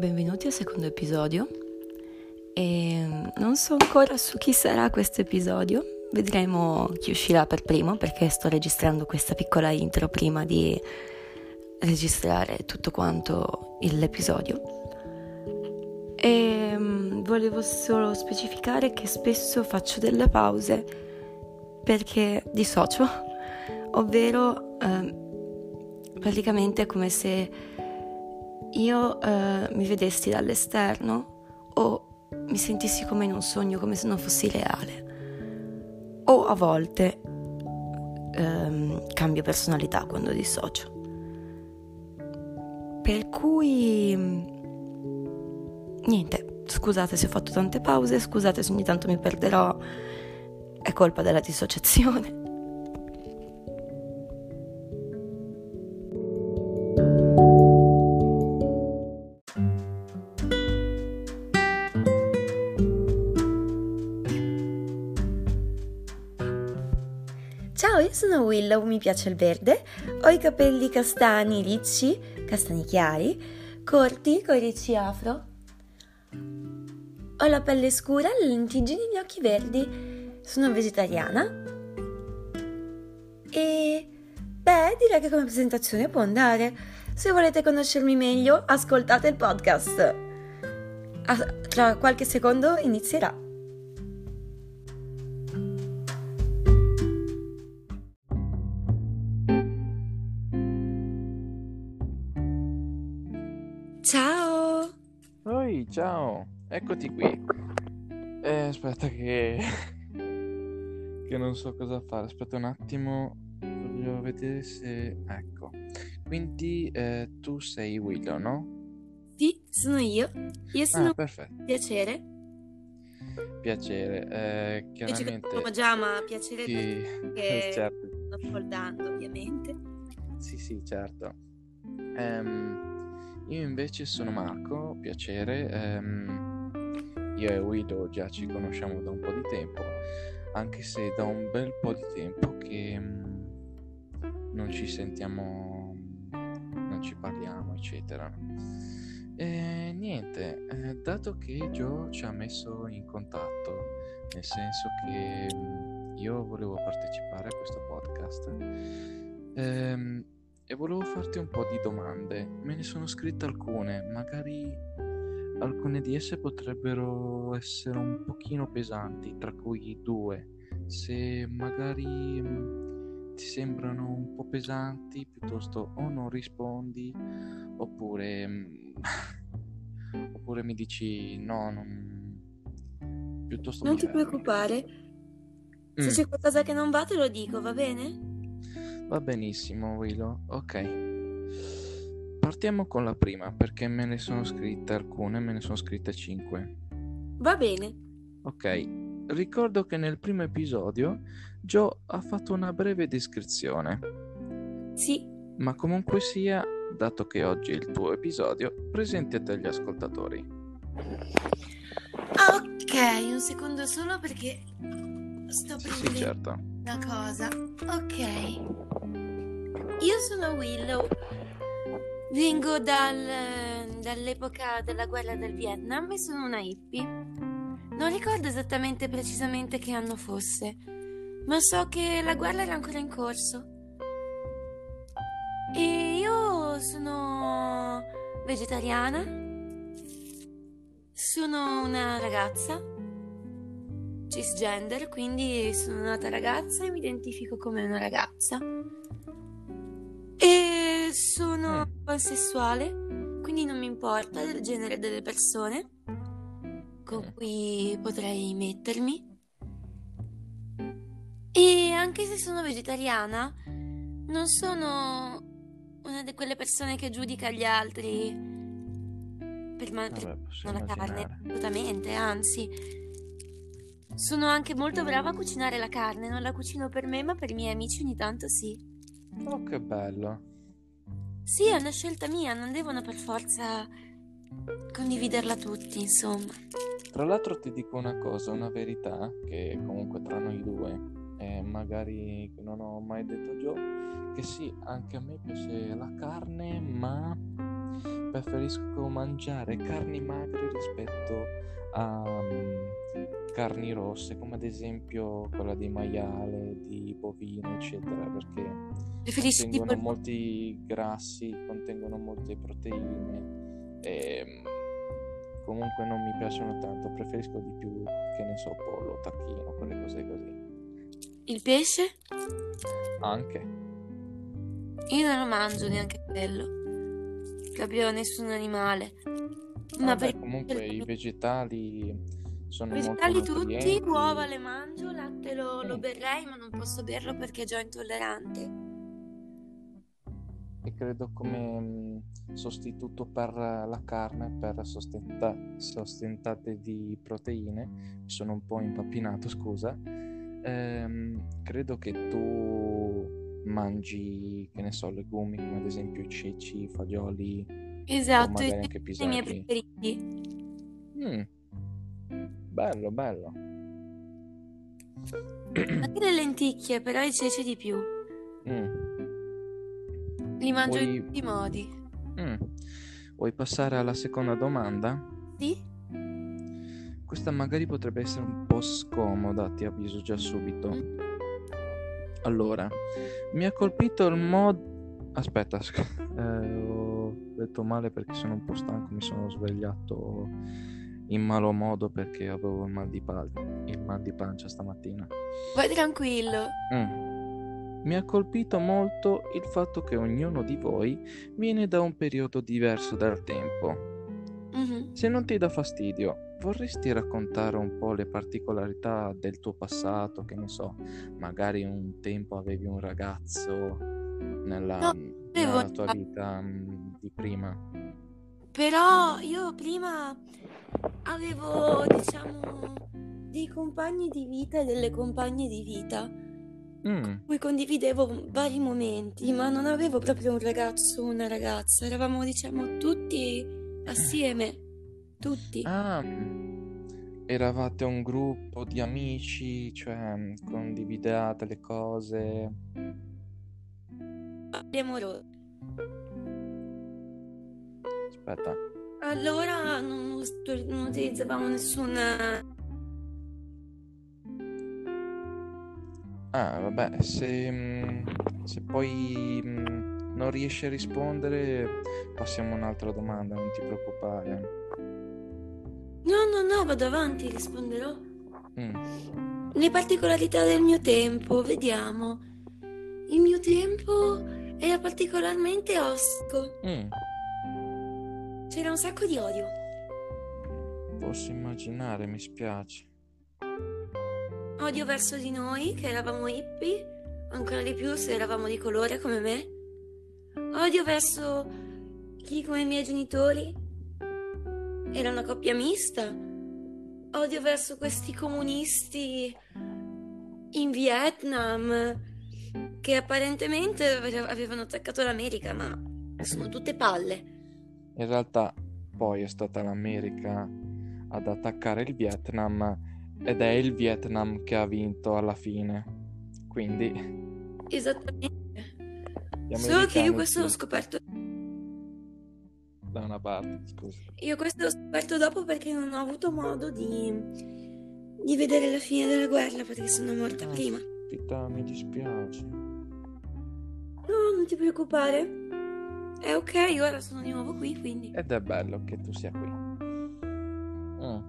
benvenuti al secondo episodio. E non so ancora su chi sarà questo episodio, vedremo chi uscirà per primo perché sto registrando questa piccola intro prima di registrare tutto quanto l'episodio. E mm, volevo solo specificare che spesso faccio delle pause perché dissocio, ovvero eh, praticamente è come se io eh, mi vedessi dall'esterno o mi sentissi come in un sogno, come se non fossi reale. O a volte ehm, cambio personalità quando dissocio. Per cui... Niente, scusate se ho fatto tante pause, scusate se ogni tanto mi perderò, è colpa della dissociazione. Willow, mi piace il verde, ho i capelli castani ricci, castani chiari, corti con i ricci afro. Ho la pelle scura, le lentiggini e gli occhi verdi. Sono vegetariana. E beh, direi che come presentazione può andare. Se volete conoscermi meglio, ascoltate il podcast. Tra qualche secondo inizierà. Ciao, eccoti qui. Eh, aspetta che... che non so cosa fare. Aspetta un attimo, voglio vedere se... Ecco. Quindi eh, tu sei Willow, no? Sì, sono io. Io sono Ah, perfetto. piacere. Piacere. Eh, chiaramente... conosciamo già, ma piacere Sì, perché certo. sto ascoltando, ovviamente. Sì, sì, certo. Ehm, io invece sono Marco, piacere. ehm, io e Willow già ci conosciamo da un po' di tempo, anche se da un bel po' di tempo che mm, non ci sentiamo, non ci parliamo, eccetera. E niente, eh, dato che Joe ci ha messo in contatto, nel senso che mm, io volevo partecipare a questo podcast, ehm, e volevo farti un po' di domande. Me ne sono scritte alcune, magari alcune di esse potrebbero essere un pochino pesanti, tra cui due. Se magari mm, ti sembrano un po' pesanti, piuttosto o non rispondi, oppure, mm, oppure mi dici no, non... piuttosto Non ti preoccupare. Se Mm. c'è qualcosa che non va, te lo dico, va bene? Va benissimo, Willow. Ok. Partiamo con la prima, perché me ne sono scritte alcune, me ne sono scritte cinque. Va bene. Ok. Ricordo che nel primo episodio Joe ha fatto una breve descrizione, Sì, ma comunque sia, dato che oggi è il tuo episodio, presenti a te gli ascoltatori. Ok, un secondo solo perché sto Sì, prendendo sì, certo. una cosa. Ok. Io sono Willow. Vengo dal- dall'epoca della guerra del Vietnam e sono una hippie. Non ricordo esattamente precisamente che anno fosse, ma so che la guerra era ancora in corso. E io sono vegetariana. Sono una ragazza cisgender, quindi sono nata ragazza e mi identifico come una ragazza. Sono Mm. pansessuale, quindi non mi importa del genere delle persone con Mm. cui potrei mettermi. E anche se sono vegetariana, non sono una di quelle persone che giudica gli altri per, ma- per Vabbè, la carne, assolutamente, anzi. Sono anche molto brava a cucinare la carne, non la cucino per me, ma per i miei amici ogni tanto sì. Oh, che bello. Sì, è una scelta mia, non devono per forza condividerla tutti, insomma. Tra l'altro ti dico una cosa, una verità, che comunque tra noi due, e magari non ho mai detto Joe, che sì, anche a me piace la carne, ma preferisco mangiare carni magre rispetto a um, carni rosse, come ad esempio quella di maiale, di bovino, eccetera, perché Preferisci tipo contengono il molti grassi, contengono molte proteine e mm, comunque non mi piacciono tanto, preferisco di più, che ne so, pollo, tacchino, quelle cose così. il pesce? Anche. Io non lo mangio neanche quello. Proprio nessun animale. Ma Vabbè, per comunque i vegetali sono vegetali molto tutti, uova le mangio, latte lo, lo Mm. berrei, ma non posso berlo perché è già intollerante. e credo come mh, sostituto per la carne, per sostenta- sostentate di proteine, sono un po' impappinato, scusa, ehm, credo che tu mangi, che ne so, legumi come ad esempio i ceci, fagioli o Esatto, magari i miei preferiti. Mm, bello, bello. Anche le lenticchie, però i ceci di più. Mm, Li mangio in Vuoi- tutti i modi. mm. Vuoi passare alla seconda domanda? Sì? Questa magari potrebbe essere un po' scomoda, ti avviso già subito. Allora, mi ha colpito il mod... Aspetta, sc- eh, ho detto male perché sono un po' stanco, mi sono svegliato in malo modo perché avevo il mal di, pal- il mal di pancia stamattina. Vai tranquillo. Mm. Mi ha colpito molto il fatto che ognuno di voi viene da un periodo diverso dal tempo. Mhm. Se non ti dà fastidio, vorresti raccontare un po' le particolarità del tuo passato, che ne so, magari un tempo avevi un ragazzo nella, No, nella tua vita mm, di prima. Però io prima avevo, diciamo, dei compagni di vita e delle compagne di vita, Mm, cui condividevo vari momenti, ma non avevo proprio un ragazzo o una ragazza, eravamo, diciamo, tutti assieme, tutti. Ah, mm, eravate un gruppo di amici, cioè mm, condividevate le cose. Amorosi. Aspetta, Allora non, non utilizzavamo nessuna... Ah, vabbè, se, mm, se poi mm, non riesci a rispondere, passiamo a un'altra domanda, non ti preoccupare. No, no, no, vado avanti, risponderò. Mm, Le particolarità del mio tempo, vediamo. Il mio tempo era particolarmente ostico. mm, C'era un sacco di odio. posso immaginare, mi spiace. Odio verso di noi, che eravamo hippie, ancora di più se eravamo di colore come me. Odio verso chi come i miei genitori era una coppia mista. Odio verso questi comunisti in Vietnam che apparentemente ave- avevano attaccato l'America, ma sono tutte palle. In realtà poi è stata l'America ad attaccare il Vietnam ed è il Vietnam che ha vinto alla fine. Quindi Esattamente. Solo che io questo l'ho scoperto da una parte, scusa. Io questo l'ho scoperto dopo perché non ho avuto modo di, di vedere la fine della guerra perché sono morta Ah, prima. Aspetta, mi dispiace. No, non ti preoccupare. È ok, ora sono di nuovo qui, quindi. Ed è bello che tu sia qui. Mm.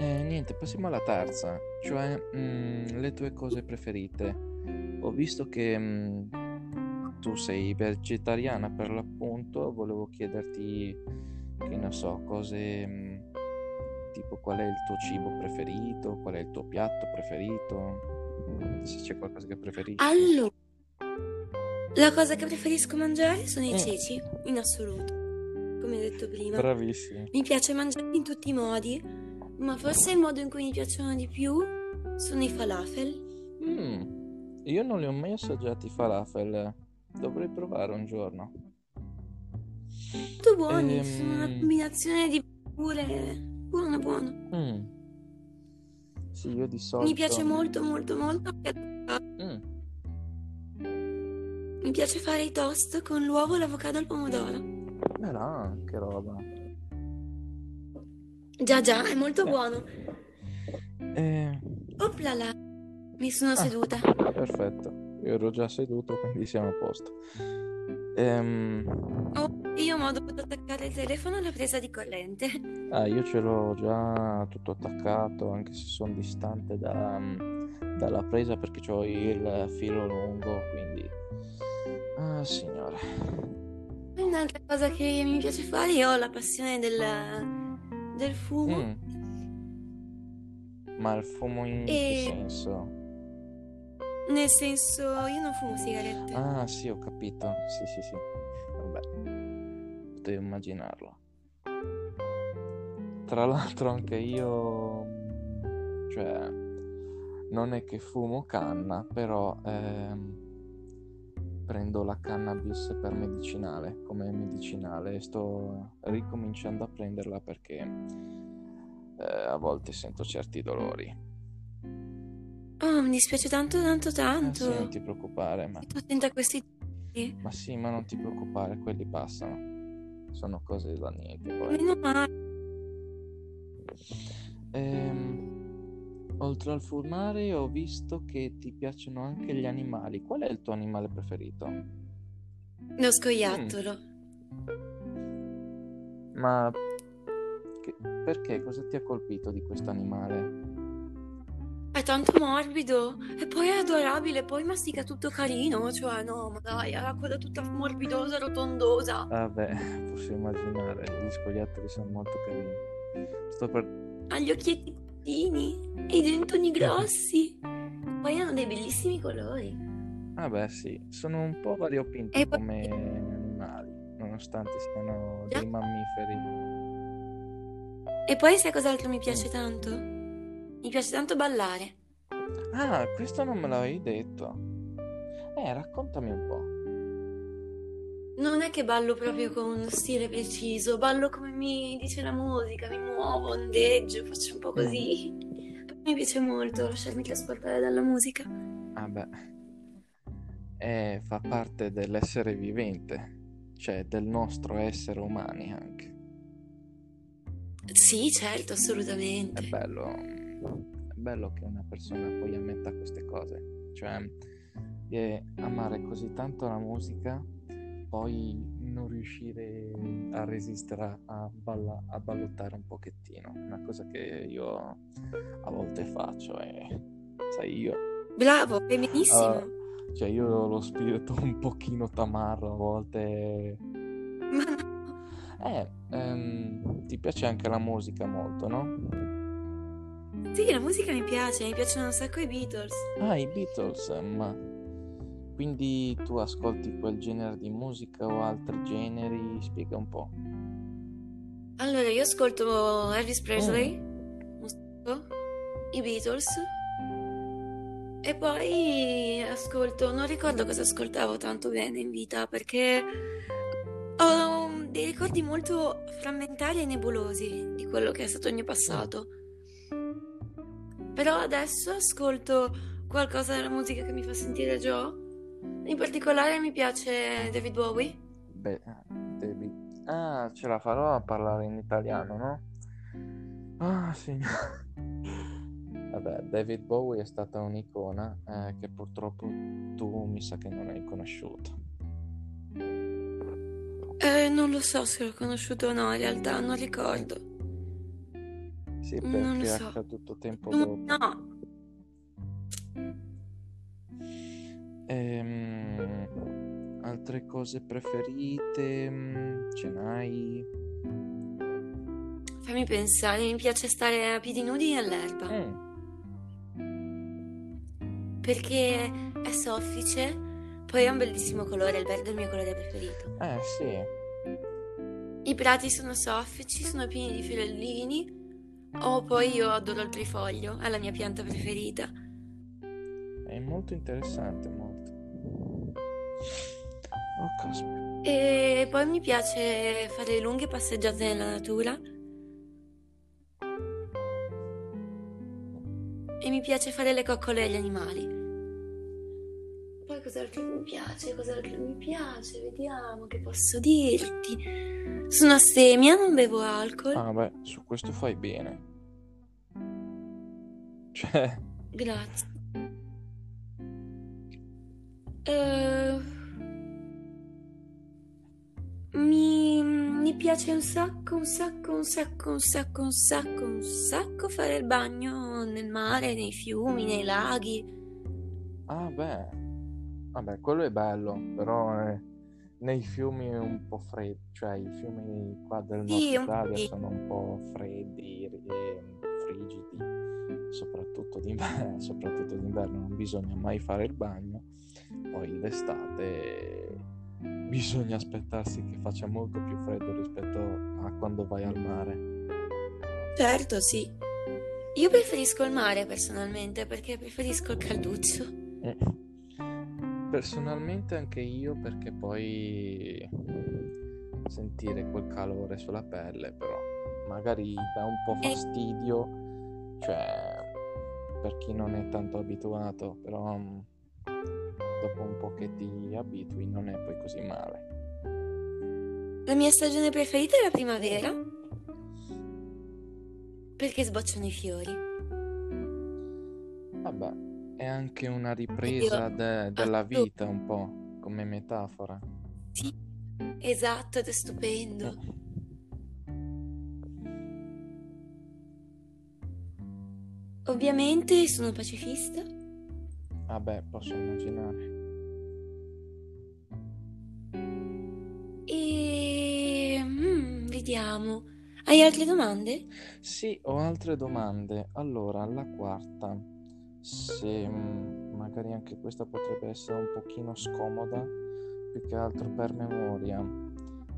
E niente, passiamo alla terza, cioè mm, le tue cose preferite. Ho visto che mm, tu sei vegetariana per l'appunto, volevo chiederti, che ne so, cose mm, tipo qual è il tuo cibo preferito, qual è il tuo piatto preferito, se c'è qualcosa che preferisci. Allora, la cosa che preferisco mangiare sono i Mm. ceci, in assoluto. Come ho detto prima. Bravissimo. Mi piace mangiarli in tutti i modi, ma forse il modo in cui mi piacciono di più sono i falafel. Mm, io non li ho mai assaggiati i falafel, dovrei provare un giorno. Molto buoni, sono una Ehm. combinazione di verdure. Buono, buono. Mm. Sì, io di solito... Mi piace molto, molto, molto. Mm, piace fare i toast con l'uovo, l'avocado e il pomodoro. Beh, là, che roba. Già, già, è molto buono. Eh, Oplala, mi sono Ah. seduta. perfetto. Io ero già seduto, quindi siamo a posto. Ehm, Oh, io ho dovuto attaccare il telefono alla presa di corrente. ah, io ce l'ho già tutto attaccato, anche se sono distante da, dalla presa perché ho il filo lungo, quindi... Ah, signore. Un'altra cosa che mi piace fare, io ho la passione del, del fumo. Mm. Ma il fumo in che E- senso? Nel senso, io non fumo sigarette. Ah, sì, ho capito. Sì, sì, sì. Vabbè, potevo immaginarlo. Tra l'altro anche io, cioè, non è che fumo canna, però ehm, prendo la cannabis per medicinale, come medicinale, e sto ricominciando a prenderla perché eh, a volte sento certi dolori. Oh, mi dispiace tanto, tanto, tanto. sì, non ti preoccupare, ma... Tu senta questi dolori. Ma sì, ma non ti preoccupare, quelli passano. Sono cose da niente poi. Meno male. Ehm, oltre al fumare ho visto che ti piacciono anche gli animali. Qual è il tuo animale preferito? Lo scoiattolo. Ma che- perché? Cosa ti ha colpito di questo animale? È tanto morbido. E poi è adorabile. Poi mastica tutto carino. Cioè, no, ma dai, ha quella tutta morbidosa, rotondosa. Vabbè, posso immaginare, gli scoiattoli sono molto carini. Sto per... Ha gli occhietti piccini e i dentoni grossi. Poi hanno dei bellissimi colori. Vabbè, sì, sono un po' variopinti E poi- come animali, nonostante siano dei mammiferi. E poi sai cos'altro mi piace tanto? Mi piace tanto ballare. Ah, questo non me l'avevi detto. Eh, raccontami un po'. Non è che ballo proprio con uno stile preciso, ballo come mi dice la musica, mi muovo, ondeggio, faccio un po' così. Mi piace molto lasciarmi trasportare dalla musica. Ah beh, eh, fa parte dell'essere vivente, cioè del nostro essere umani anche. Sì, certo, È assolutamente. bello, è bello che una persona poi ammetta queste cose, cioè eh, amare così tanto la musica, poi non riuscire a resistere a, balla- a ballottare un pochettino. È una cosa che io a volte faccio e sai io, Bravo, benissimo. Ah, cioè io ho lo spirito un pochino tamarro a volte. Ma no, Eh, ehm, ti piace anche la musica molto, no? sì, la musica mi piace, mi piacciono un sacco i Beatles. Ah, i Beatles, ma quindi tu ascolti quel genere di musica o altri generi? Spiega un po'. Allora, io ascolto Elvis Presley, sacco, i Beatles, e poi ascolto, non ricordo cosa ascoltavo tanto bene in vita perché ho dei ricordi molto frammentari e nebulosi di quello che è stato il mio passato. Però adesso ascolto qualcosa della musica che mi fa sentire Joe. In particolare mi piace David Bowie. Beh, David. Ah, ce la farò a parlare in italiano, no? Ah, signore. Vabbè, David Bowie è stata un'icona eh, che purtroppo tu mi sa che non hai conosciuto. Eh, non lo so se l'ho conosciuto o no, in realtà non ricordo. Sì, Non perché lo è so. accaduto tempo dopo. no. Ehm, altre cose preferite? Mm, Ce n'hai? fammi pensare, mi piace stare a piedi nudi nell'erba Mm, perché è soffice, poi ha un bellissimo colore, il verde è il mio colore preferito. Eh sì, I prati sono soffici, sono pieni di fiorellini. Oh, poi io adoro il trifoglio, è la mia pianta preferita. è molto interessante, molto. Oh, caspita. E poi mi piace fare lunghe passeggiate nella natura. E mi piace fare le coccole agli animali. poi cos'altro mi piace, cos'altro mi piace, vediamo che posso dirti. Sono astemia, non bevo alcol. Ah, beh, su questo fai bene. Cioè, Grazie. Eh, piace un sacco, un sacco, un sacco, un sacco, un sacco, un sacco fare il bagno nel mare, nei fiumi, nei laghi. ah, beh. Vabbè, quello è bello, però eh, nei fiumi è un po' freddo, cioè i fiumi qua del nord Sì, un Italia sì. sono un po' freddi e frigidi, soprattutto d'inverno, soprattutto d'inverno non bisogna mai fare il bagno, poi d'estate bisogna aspettarsi che faccia molto più freddo rispetto a quando vai al mare. Certo, sì. Io preferisco il mare personalmente perché preferisco il calduccio. Eh. Personalmente anche io perché poi sentire quel calore sulla pelle però magari dà un po' Eh. fastidio, cioè per chi non è tanto abituato, però mm, dopo un po' che ti abitui non è poi così male. La mia stagione preferita è la primavera perché sbocciano i fiori. Vabbè, è anche una ripresa de- della vita un po' come metafora. Sì, esatto, ed è stupendo. Ovviamente sono pacifista. Vabbè, posso immaginare. Vediamo. Hai altre domande? Sì, ho altre domande. Allora, la quarta, se mm, magari anche questa potrebbe essere un pochino scomoda, più che altro per memoria.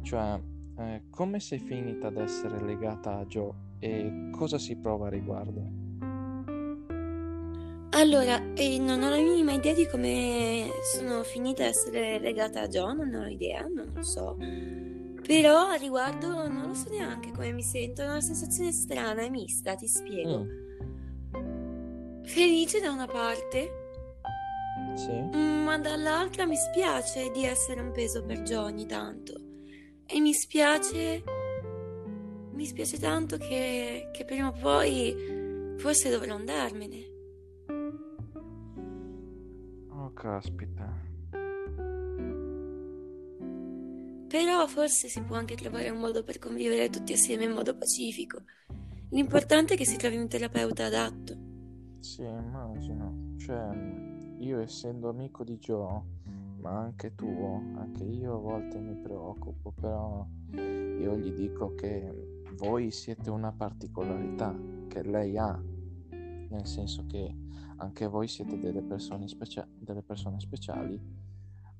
Cioè, eh, come sei finita ad essere legata a Joe e cosa si prova a riguardo? Allora, eh, non ho la minima idea di come sono finita a essere legata a John, non ho idea, non lo so. Però a riguardo non lo so neanche come mi sento, è una sensazione strana e mista, ti spiego. Mm, Felice da una parte, sì? mm, ma dall'altra mi spiace di essere un peso per Joe ogni tanto. E mi spiace, mi spiace tanto che, che prima o poi forse dovrò andarmene. Oh, caspita. Però forse si può anche trovare un modo per convivere tutti assieme in modo pacifico. L'importante è che si trovi un terapeuta adatto. Sì, immagino. Cioè, io essendo amico di Joe, ma anche tu, anche io a volte mi preoccupo, però io gli dico che voi siete una particolarità che lei ha, nel senso che anche voi siete delle persone, specia- delle persone speciali.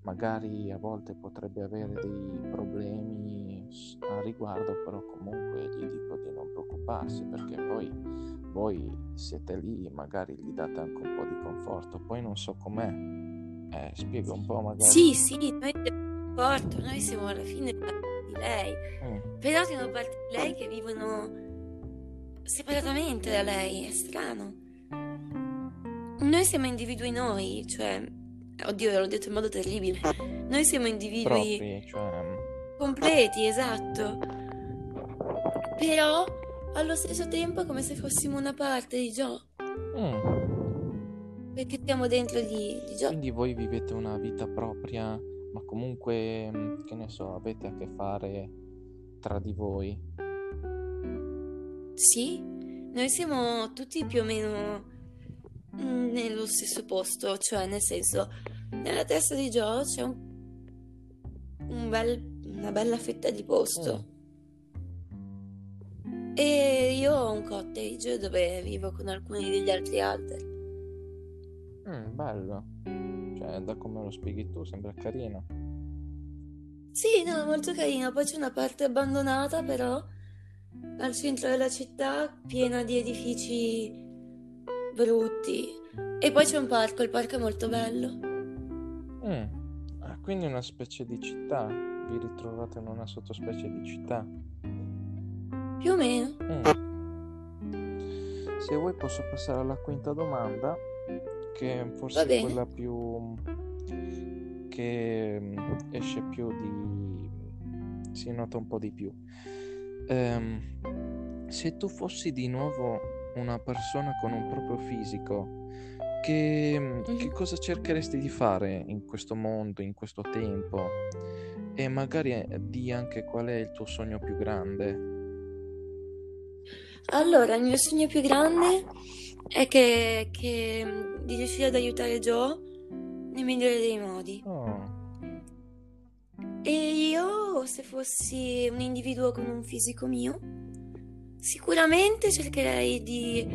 Magari a volte potrebbe avere dei problemi a riguardo, però comunque gli dico di non preoccuparsi perché poi voi siete lì, magari gli date anche un po' di conforto. Poi non so com'è, eh, spiego un po' magari. Sì, sì, noi siamo d'accordo, noi siamo alla fine di lei. Mm, Però sono parte di lei che vivono separatamente da lei, è strano. Noi siamo individui noi, cioè, oddio, l'ho detto in modo terribile. Noi siamo individui propri, cioè, completi, esatto. Però allo stesso tempo è come se fossimo una parte di Joe, mm. perché siamo dentro di, di Joe. Quindi voi vivete una vita propria, ma comunque, mm, che ne so, avete a che fare tra di voi. Sì, noi siamo tutti più o meno mm, nello stesso posto, cioè nel senso, nella testa di Joe c'è un, un bel- una bella fetta di posto. E io ho un cottage dove vivo con alcuni degli altri alter. Mm, bello. Cioè, da come lo spieghi tu, sembra carino. Sì, no, molto carino. Poi c'è una parte abbandonata, però, al centro della città, piena di edifici brutti. E poi c'è un parco, il parco è molto bello. Mm. Ah, quindi una specie di città. Vi ritrovate in una sottospecie di città. Più o meno. Mm. Se vuoi posso passare alla quinta domanda, che forse è quella più che mm, esce più di si nota un po' di più. Um, se tu fossi di nuovo una persona con un proprio fisico, che, mm-hmm. che cosa cercheresti di fare in questo mondo, in questo tempo? E magari eh, di anche qual è il tuo sogno più grande. Allora, il mio sogno più grande è che, che di riuscire ad aiutare Joe nel migliore dei modi. Oh. E io, se fossi un individuo con un fisico mio, sicuramente cercherei di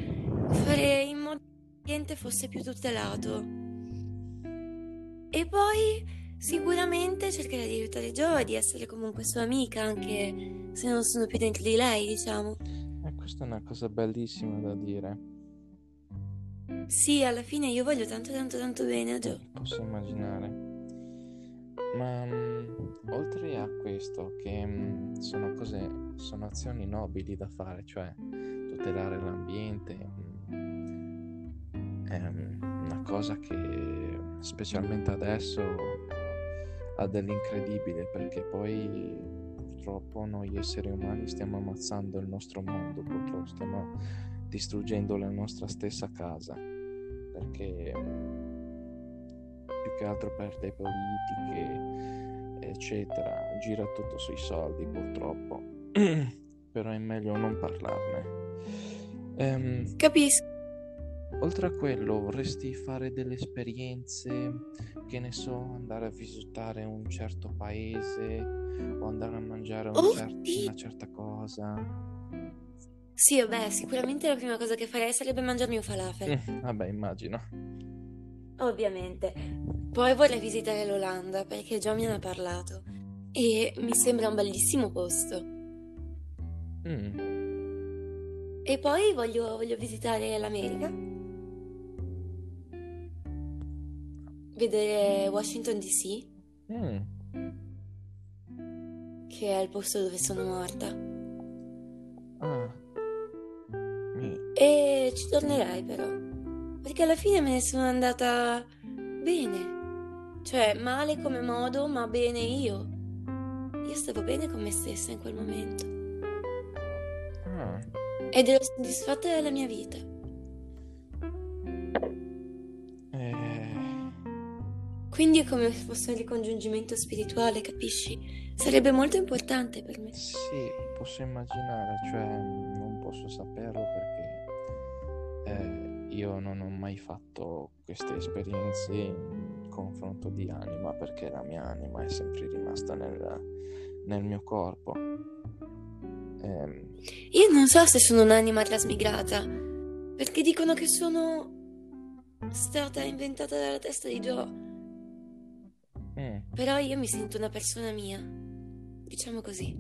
fare in modo che l'ambiente fosse più tutelato. E poi sicuramente cercherei di aiutare Joe, di essere comunque sua amica, anche se non sono più dentro di lei, diciamo. E eh, questa è una cosa bellissima da dire. Sì, alla fine io voglio tanto tanto tanto bene a Joe. Posso immaginare. Ma mh, mm, oltre a questo, che mh, mm, sono cose, sono azioni nobili da fare, cioè tutelare l'ambiente, mh, mm, è una cosa che specialmente adesso ha dell'incredibile perché poi purtroppo noi esseri umani stiamo ammazzando il nostro mondo, purtroppo stiamo distruggendo la nostra stessa casa perché più che altro per le politiche, eccetera. Gira tutto sui soldi, purtroppo. Però è meglio non parlarne. Um, Capisco. Oltre a quello, vorresti fare delle esperienze, che ne so, andare a visitare un certo paese o andare a mangiare un oh, cer- sì. una certa cosa? Sì, vabbè, sicuramente la prima cosa che farei sarebbe mangiarmi un falafel. vabbè, immagino. Ovviamente. Poi vorrei visitare l'Olanda perché già mi ne ha parlato e mi sembra un bellissimo posto. Mm. E poi voglio, voglio visitare l'America. Vedere Washington DC. Mm. Che è il posto dove sono morta. Ah. E ci tornerei però. Perché alla fine me ne sono andata bene. Cioè, male come modo, ma bene io. Io stavo bene con me stessa in quel momento. Ah. Ed ero soddisfatta della mia vita. Eh... Quindi è come se fosse un ricongiungimento spirituale, capisci? Sarebbe molto importante per me. Sì, posso immaginare, cioè non posso saperlo perché eh, io non ho mai fatto queste esperienze confronto di anima perché la mia anima è sempre rimasta nel, nel mio corpo. Ehm... Io non so se sono un'anima trasmigrata perché dicono che sono stata inventata dalla testa di Joe. Mm. Però io mi sento una persona mia, diciamo così.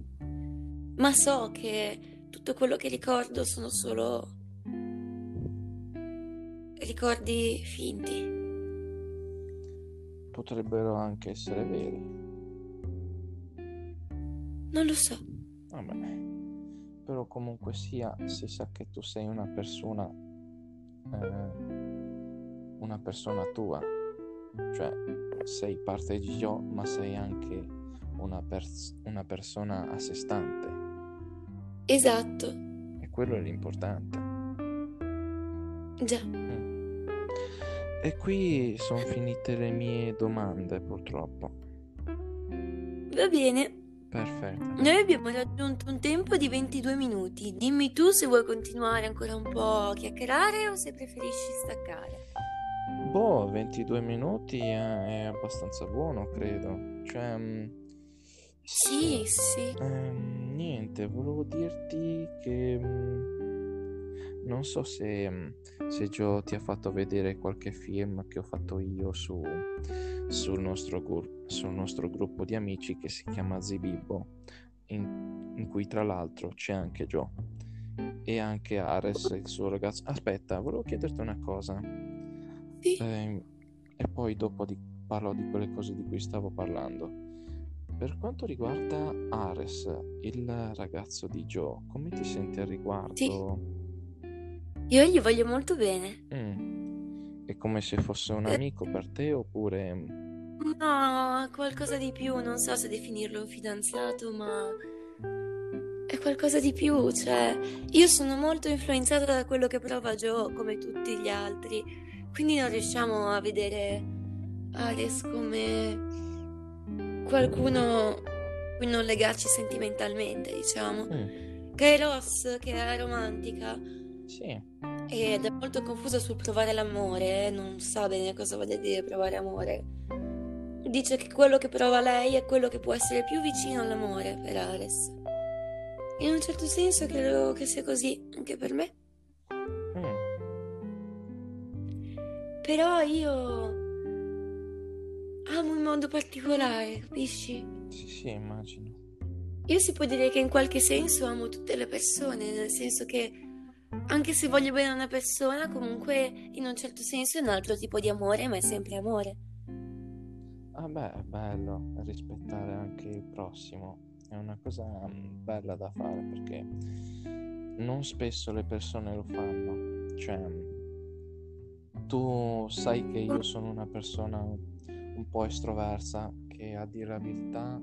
Ma so che tutto quello che ricordo sono solo ricordi finti. Potrebbero anche essere veri. Non lo so. Vabbè. Però comunque sia, si sa che tu sei una persona... Eh, una persona tua. Cioè, sei parte di Dio, ma sei anche una, pers- una persona a sé stante. Esatto. E quello è l'importante. Già. Mm. E qui sono finite le mie domande, purtroppo. Va bene. Perfetto. Noi abbiamo raggiunto un tempo di 22 minuti. Dimmi tu se vuoi continuare ancora un po' a chiacchierare o se preferisci staccare. Boh, 22 minuti è, abbastanza buono, credo. Cioè... Mm, sì, sì. Ehm, niente, volevo dirti che mm, non so se, mm, se Joe ti ha fatto vedere qualche film che ho fatto io su, sul, nostro gur- sul nostro gruppo di amici che si chiama Zibibbo, in, in cui tra l'altro c'è anche Joe e anche Ares, il suo ragazzo. Aspetta, volevo chiederti una cosa. Sì. Eh, e poi dopo di, parlo di quelle cose di cui stavo parlando. Per quanto riguarda Ares, il ragazzo di Joe, come ti senti al riguardo? Sì. Io gli voglio molto bene. Mm. È come se fosse un Eh, amico per te oppure... No, qualcosa di più, non so se definirlo un fidanzato, ma è qualcosa di più, cioè io sono molto influenzata da quello che prova Joe, come tutti gli altri, quindi non riusciamo a vedere Ares come qualcuno cui non legarci sentimentalmente, diciamo. Mm, Che è Ross, che è romantica sì, ed è molto confusa sul provare l'amore, eh, non sa bene cosa voglia dire provare amore. Dice che quello che prova lei è quello che può essere più vicino all'amore per Ares. In un certo senso credo che sia così anche per me. Mm, Però io amo in modo particolare, capisci? sì, sì, immagino. Io si può dire che in qualche senso amo tutte le persone, nel senso che anche se voglio bene a una persona, comunque in un certo senso è un altro tipo di amore, ma è sempre amore. Ah beh, è bello rispettare anche il prossimo, è una cosa mm, bella da fare perché non spesso le persone lo fanno. Cioè, tu sai che io sono una persona un po' estroversa, che a dire la verità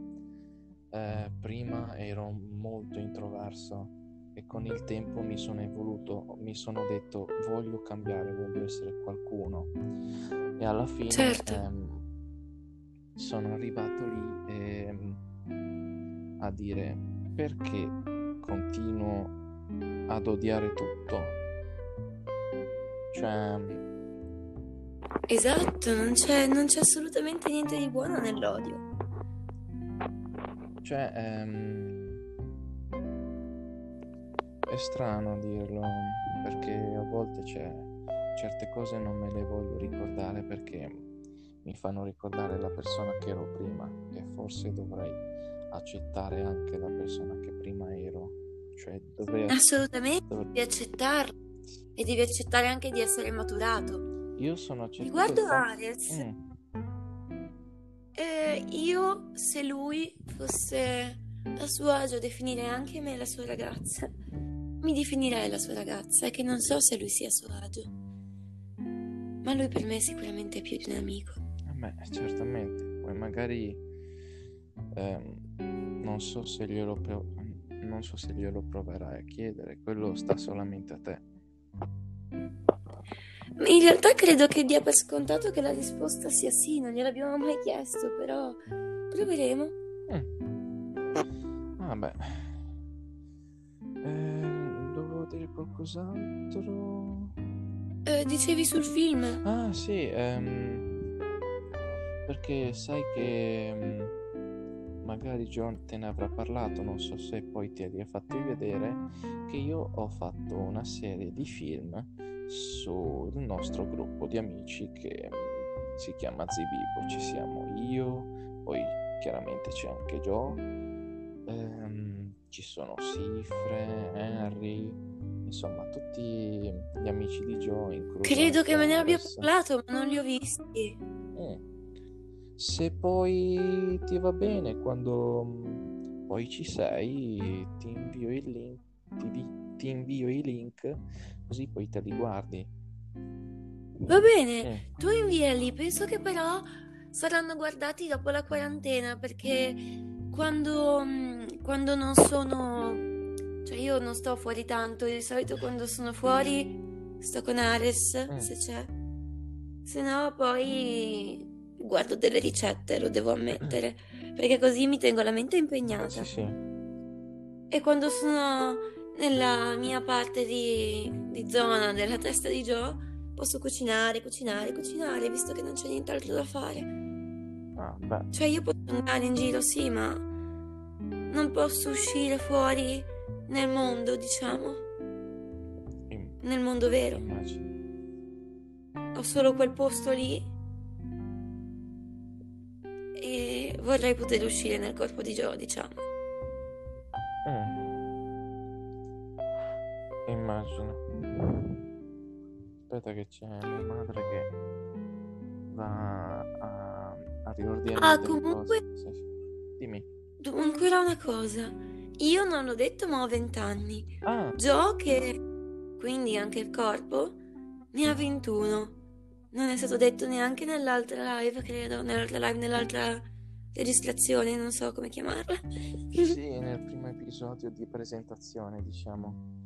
eh, prima ero molto introverso e con il tempo mi sono evoluto, mi sono detto voglio cambiare, voglio essere qualcuno e alla fine Certo. ehm, sono arrivato lì ehm, a dire perché continuo ad odiare tutto. Cioè, Esatto, non c'è, non c'è assolutamente niente di buono nell'odio. cioè ehm, è strano dirlo perché a volte c'è certe cose non me le voglio ricordare perché mi fanno ricordare la persona che ero prima e forse dovrei accettare anche la persona che prima ero. Cioè dovrei Assolutamente, dov- devi accettarlo e devi accettare anche di essere maturato. io sono accettato Riguardo fatto- Ares, Mm, eh, io se lui fosse a suo agio definire anche me la sua ragazza, mi definirei la sua ragazza, è che non so se lui sia a suo agio, ma lui per me è sicuramente più di un amico. eh beh, certamente. Poi magari ehm, non so se glielo pro- non so se glielo proverai a chiedere, quello sta solamente a te. In realtà credo che dia per scontato che la risposta sia sì, non gliel'abbiamo mai chiesto, però proveremo. Mm. Vabbè. Dovevo dire qualcos'altro? Eh, dicevi sul film? Ah, sì, ehm, perché sai che mm, magari John te ne avrà parlato, non so se poi te li ha fatti vedere, che io ho fatto una serie di film sul nostro gruppo di amici che mm, si chiama Zivivo. Ci siamo io, poi chiaramente c'è anche Joe, ehm, ci sono Sifre, Henry, insomma tutti gli amici di Joe, incluso Credo che me ne abbia parlato, ma non li ho visti. Mm. Se poi ti va bene, quando mm, poi ci sei, ti invio il link, ti, ti invio i link, così poi te li guardi. Va bene, Mm. tu inviali, penso che però saranno guardati dopo la quarantena, perché quando, mm, quando non sono... Cioè io non sto fuori tanto, di solito quando sono fuori sto con Ares, Mm. se c'è. Se no poi guardo delle ricette, lo devo ammettere, perché così mi tengo la mente impegnata. Sì, sì. E quando sono nella mia parte di, di zona della testa di Joe, posso cucinare, cucinare, cucinare, visto che non c'è nient'altro da fare. Ah, beh, Cioè, io posso andare in giro, sì, ma non posso uscire fuori nel mondo, diciamo, nel mondo vero. immagino. Ho solo quel posto lì e vorrei poter uscire nel corpo di Joe, diciamo. Mm. Immagino. Aspetta che c'è mia madre che va a, a riordinare Ah, comunque-. Sì, sì. Dimmi. Dunque, era una cosa. Io non l'ho detto, ma ho vent'anni. Ah, Joe, che quindi anche il corpo, ne ha 21. Non è stato detto neanche nell'altra live, credo, nell'altra live, nell'altra registrazione, non so come chiamarla. Sì, nel primo episodio di presentazione, diciamo.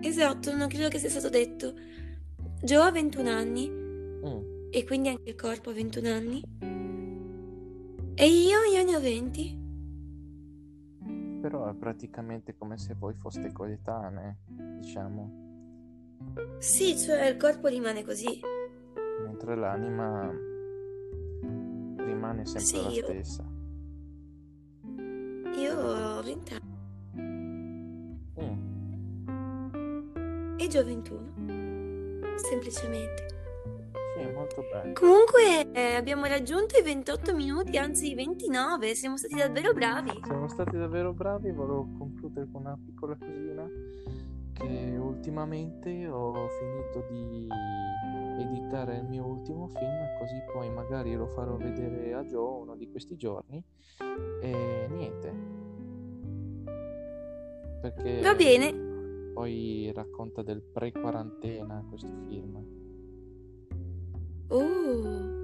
Esatto, non credo che sia stato detto. Joe ha 21 anni Mm, e quindi anche il corpo ha 21 anni. E io, io ne ho 20. Però è praticamente come se voi foste coetanee, diciamo. Sì, cioè il corpo rimane così. Mentre l'anima rimane sempre Sì, la io- stessa. Io ho 20 anni Mm, e 21. Semplicemente. Sì, molto bello. Comunque eh, abbiamo raggiunto i 28 minuti, anzi i 29. Siamo stati davvero bravi. Siamo stati davvero bravi, volevo concludere con una piccola cosina che ultimamente ho finito di editare il mio ultimo film, così poi magari lo farò vedere a Joe uno di questi giorni e niente. Perché Va bene. poi racconta del pre-quarantena questo film. Oh.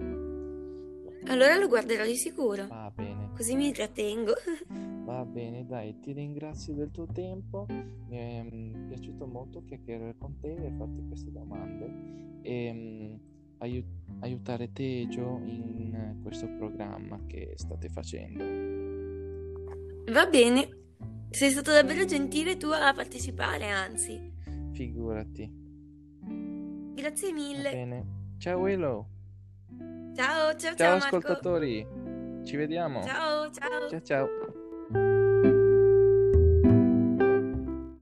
Allora lo guarderò di sicuro. Va bene. Così mi intrattengo. Va bene, dai, ti ringrazio del tuo tempo, mi è mm, piaciuto molto chiacchierare con te e farti queste domande e mm, aiu- aiutare te Gio in questo programma che state facendo. Va bene. Sei stato davvero gentile tu a partecipare, anzi. Figurati. Grazie Va mille. bene. Ciao Willow. Ciao, ciao, Ciao ciao ascoltatori. Ci vediamo. Ciao, ciao. Ciao ciao.